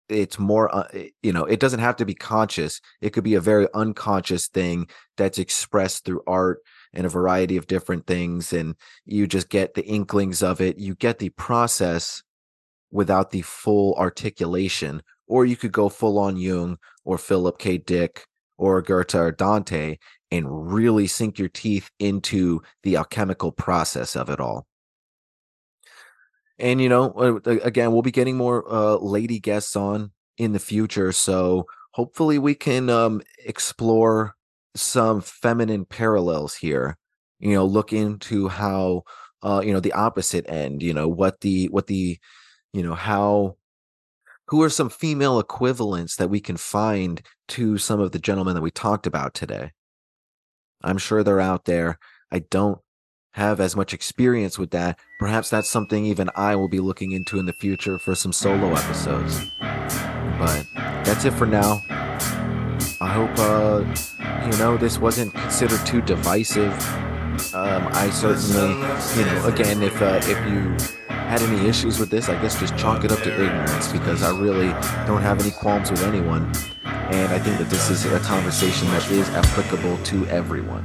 it's more uh, you know it doesn't have to be conscious it could be a very unconscious thing that's expressed through art and a variety of different things and you just get the inklings of it you get the process without the full articulation or you could go full on Jung or Philip K. Dick or Goethe or Dante and really sink your teeth into the alchemical process of it all. And you know uh, again we'll be getting more uh, lady guests on in the future so hopefully we can um, explore some feminine parallels here. You know look into how uh, you know the opposite end you know what the what the you know how who are some female equivalents that we can find to some of the gentlemen that we talked about today i'm sure they're out there i don't have as much experience with that, perhaps that's something even I will be looking into in the future for some solo episodes. But that's it for now. I hope, uh, you know, this wasn't considered too divisive. Um, I certainly, you know, again, if uh, if you had any issues with this, I guess just chalk it up to ignorance because I really don't have any qualms with anyone. And I think that this is a conversation that is applicable to everyone.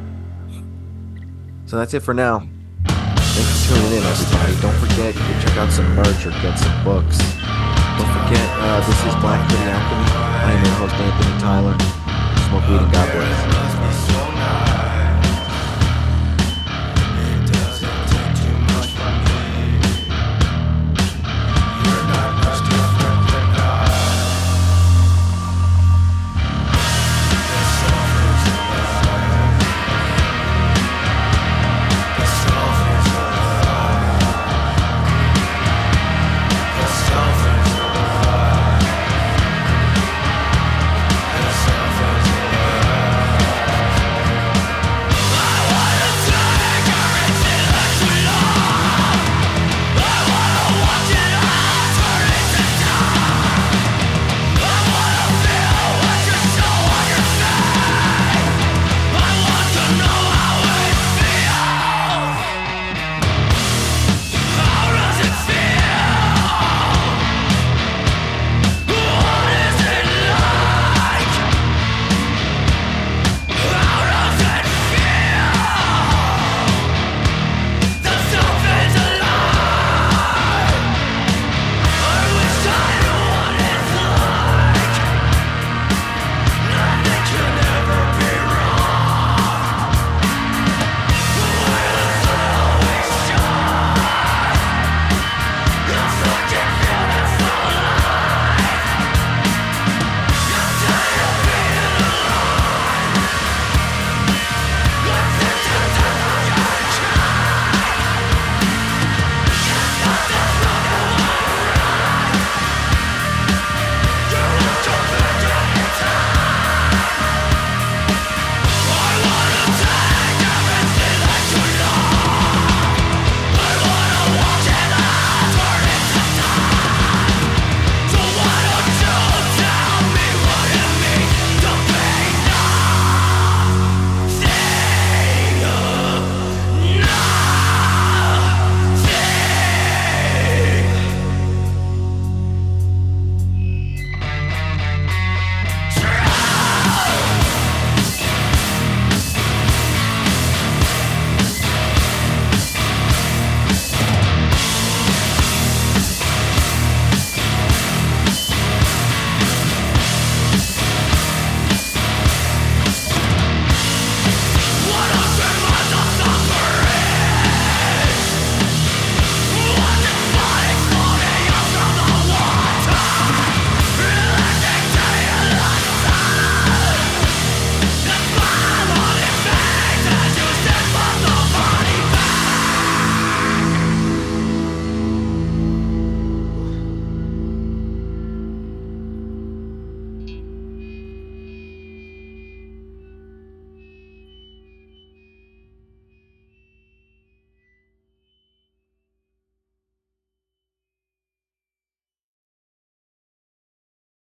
So that's it for now. Thanks for tuning in, everybody. Don't forget, you can check out some merch or get some books. Don't forget, uh, this is Black Hoodie Alchemy. I am your host, Anthony Tyler. Smoke weed and God bless.